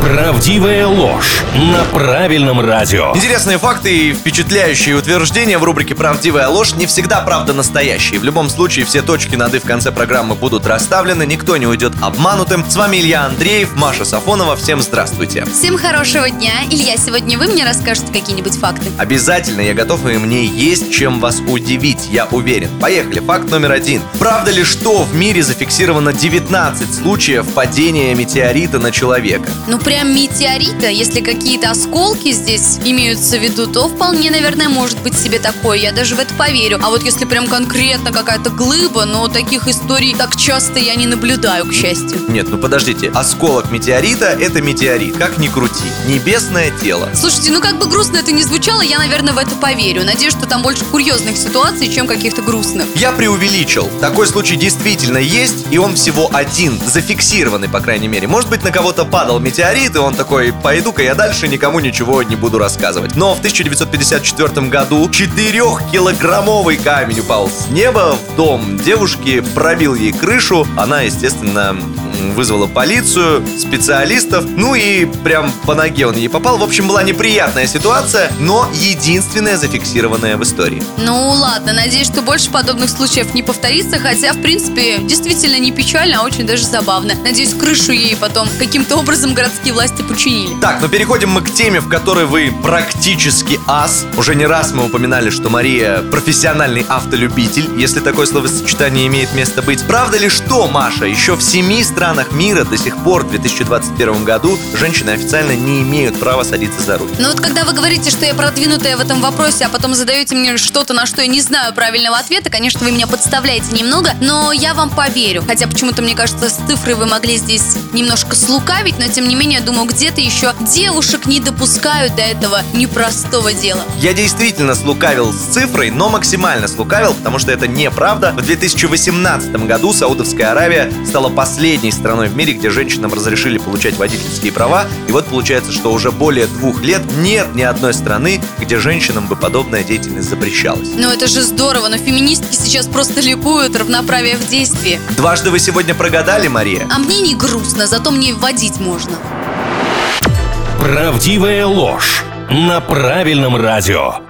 Правдивая ложь на правильном радио. Интересные факты и впечатляющие утверждения в рубрике «Правдивая ложь» не всегда правда настоящие. В любом случае, все точки над «и» в конце программы будут расставлены, никто не уйдет обманутым. С вами Илья Андреев, Маша Сафонова. Всем здравствуйте. Всем хорошего дня. Илья, сегодня вы мне расскажете какие-нибудь факты? Обязательно, я готов, и мне есть чем вас удивить, я уверен. Поехали, факт номер один. Правда ли, что в мире зафиксировано 19 случаев падения метеорита на человека? Ну, прям метеорита, если какие-то осколки здесь имеются в виду, то вполне, наверное, может быть себе такое. Я даже в это поверю. А вот если прям конкретно какая-то глыба, но таких историй так часто я не наблюдаю, к счастью. Нет, ну подождите, осколок метеорита — это метеорит, как ни крути. Небесное тело. Слушайте, ну как бы грустно это не звучало, я, наверное, в это поверю. Надеюсь, что там больше курьезных ситуаций, чем каких-то грустных. Я преувеличил. Такой случай действительно есть, и он всего один, зафиксированный, по крайней мере. Может быть, на кого-то падал метеорит, и он такой, пойду-ка я дальше, никому ничего не буду рассказывать. Но в 1954 году 4-килограммовый камень упал с неба в дом девушки, пробил ей крышу. Она, естественно, вызвала полицию, специалистов, ну и прям по ноге он ей попал. В общем, была неприятная ситуация, но единственная зафиксированная в истории. Ну ладно, надеюсь, что больше подобных случаев не повторится, хотя, в принципе, действительно не печально, а очень даже забавно. Надеюсь, крышу ей потом каким-то образом городские власти починили. Так, ну переходим мы к теме, в которой вы практически ас. Уже не раз мы упоминали, что Мария профессиональный автолюбитель, если такое словосочетание имеет место быть. Правда ли что, Маша, еще в семи странах мира до сих пор в 2021 году женщины официально не имеют права садиться за руль? Ну вот когда вы говорите, что я продвинутая в этом вопросе, а потом задаете мне что-то, на что я не знаю правильного ответа, конечно, вы меня подставляете немного, но я вам поверю. Хотя почему-то, мне кажется, с цифрой вы могли здесь немножко слукавить, но тем не менее, думаю, где-то еще девушек не допускают до этого непростого дела. Я действительно слукавил с цифрой, но максимально слукавил, потому что это неправда. В 2018 году Саудовская Аравия стала последней страной в мире, где женщинам разрешили получать водительские права. И вот получается, что уже более двух лет нет ни одной страны, где женщинам бы подобная деятельность запрещалась. Ну это же здорово, но феминистки сейчас просто ликуют равноправие в действии. Дважды вы сегодня прогадали, Мария? А мне не грустно, зато мне водить можно. Правдивая ложь на правильном радио.